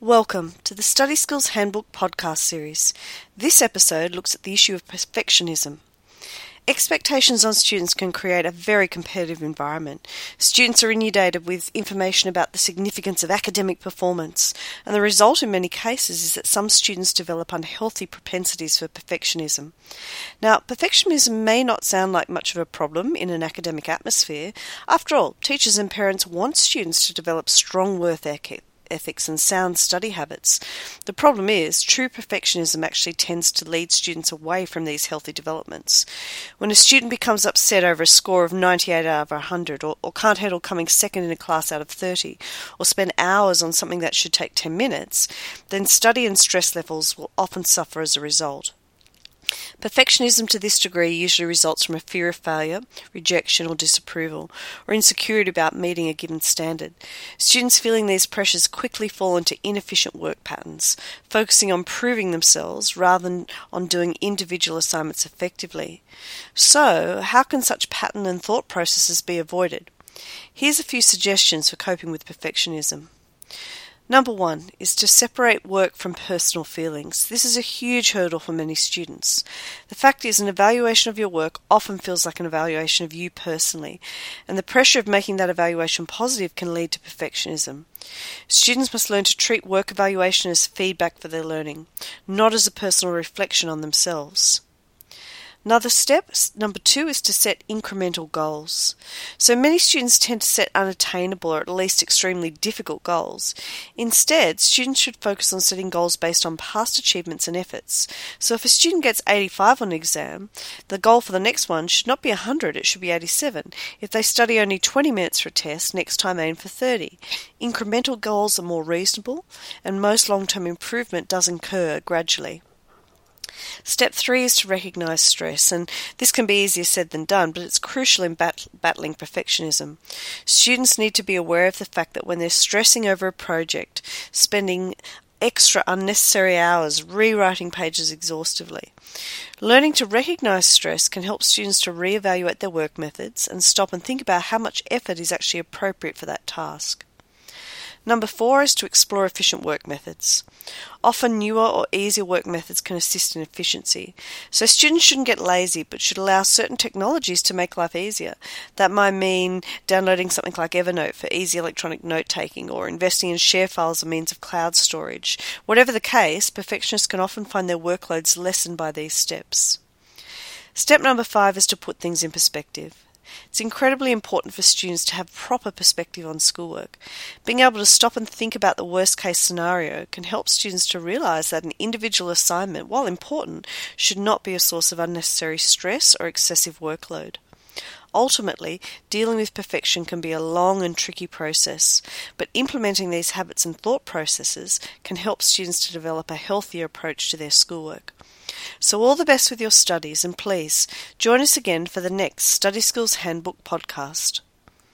Welcome to the Study Skills Handbook podcast series. This episode looks at the issue of perfectionism. Expectations on students can create a very competitive environment. Students are inundated with information about the significance of academic performance, and the result in many cases is that some students develop unhealthy propensities for perfectionism. Now, perfectionism may not sound like much of a problem in an academic atmosphere. After all, teachers and parents want students to develop strong work ethic ethics and sound study habits. The problem is, true perfectionism actually tends to lead students away from these healthy developments. When a student becomes upset over a score of 98 out of 100, or, or can't handle coming second in a class out of 30, or spend hours on something that should take 10 minutes, then study and stress levels will often suffer as a result. Perfectionism to this degree usually results from a fear of failure, rejection, or disapproval, or insecurity about meeting a given standard. Students feeling these pressures quickly fall into inefficient work patterns, focusing on proving themselves rather than on doing individual assignments effectively. So, how can such pattern and thought processes be avoided? Here's a few suggestions for coping with perfectionism. Number one is to separate work from personal feelings. This is a huge hurdle for many students. The fact is, an evaluation of your work often feels like an evaluation of you personally, and the pressure of making that evaluation positive can lead to perfectionism. Students must learn to treat work evaluation as feedback for their learning, not as a personal reflection on themselves. Another step, number two, is to set incremental goals. So many students tend to set unattainable or at least extremely difficult goals. Instead, students should focus on setting goals based on past achievements and efforts. So if a student gets 85 on an exam, the goal for the next one should not be 100, it should be 87. If they study only 20 minutes for a test, next time aim for 30. Incremental goals are more reasonable, and most long term improvement does occur gradually. Step three is to recognize stress, and this can be easier said than done, but it's crucial in bat- battling perfectionism. Students need to be aware of the fact that when they're stressing over a project, spending extra unnecessary hours rewriting pages exhaustively. Learning to recognize stress can help students to reevaluate their work methods and stop and think about how much effort is actually appropriate for that task. Number four is to explore efficient work methods. Often newer or easier work methods can assist in efficiency. So students shouldn't get lazy, but should allow certain technologies to make life easier. That might mean downloading something like Evernote for easy electronic note taking or investing in share files as a means of cloud storage. Whatever the case, perfectionists can often find their workloads lessened by these steps. Step number five is to put things in perspective. It's incredibly important for students to have proper perspective on schoolwork. Being able to stop and think about the worst case scenario can help students to realise that an individual assignment, while important, should not be a source of unnecessary stress or excessive workload. Ultimately, dealing with perfection can be a long and tricky process, but implementing these habits and thought processes can help students to develop a healthier approach to their schoolwork. So, all the best with your studies, and please join us again for the next Study Skills Handbook podcast.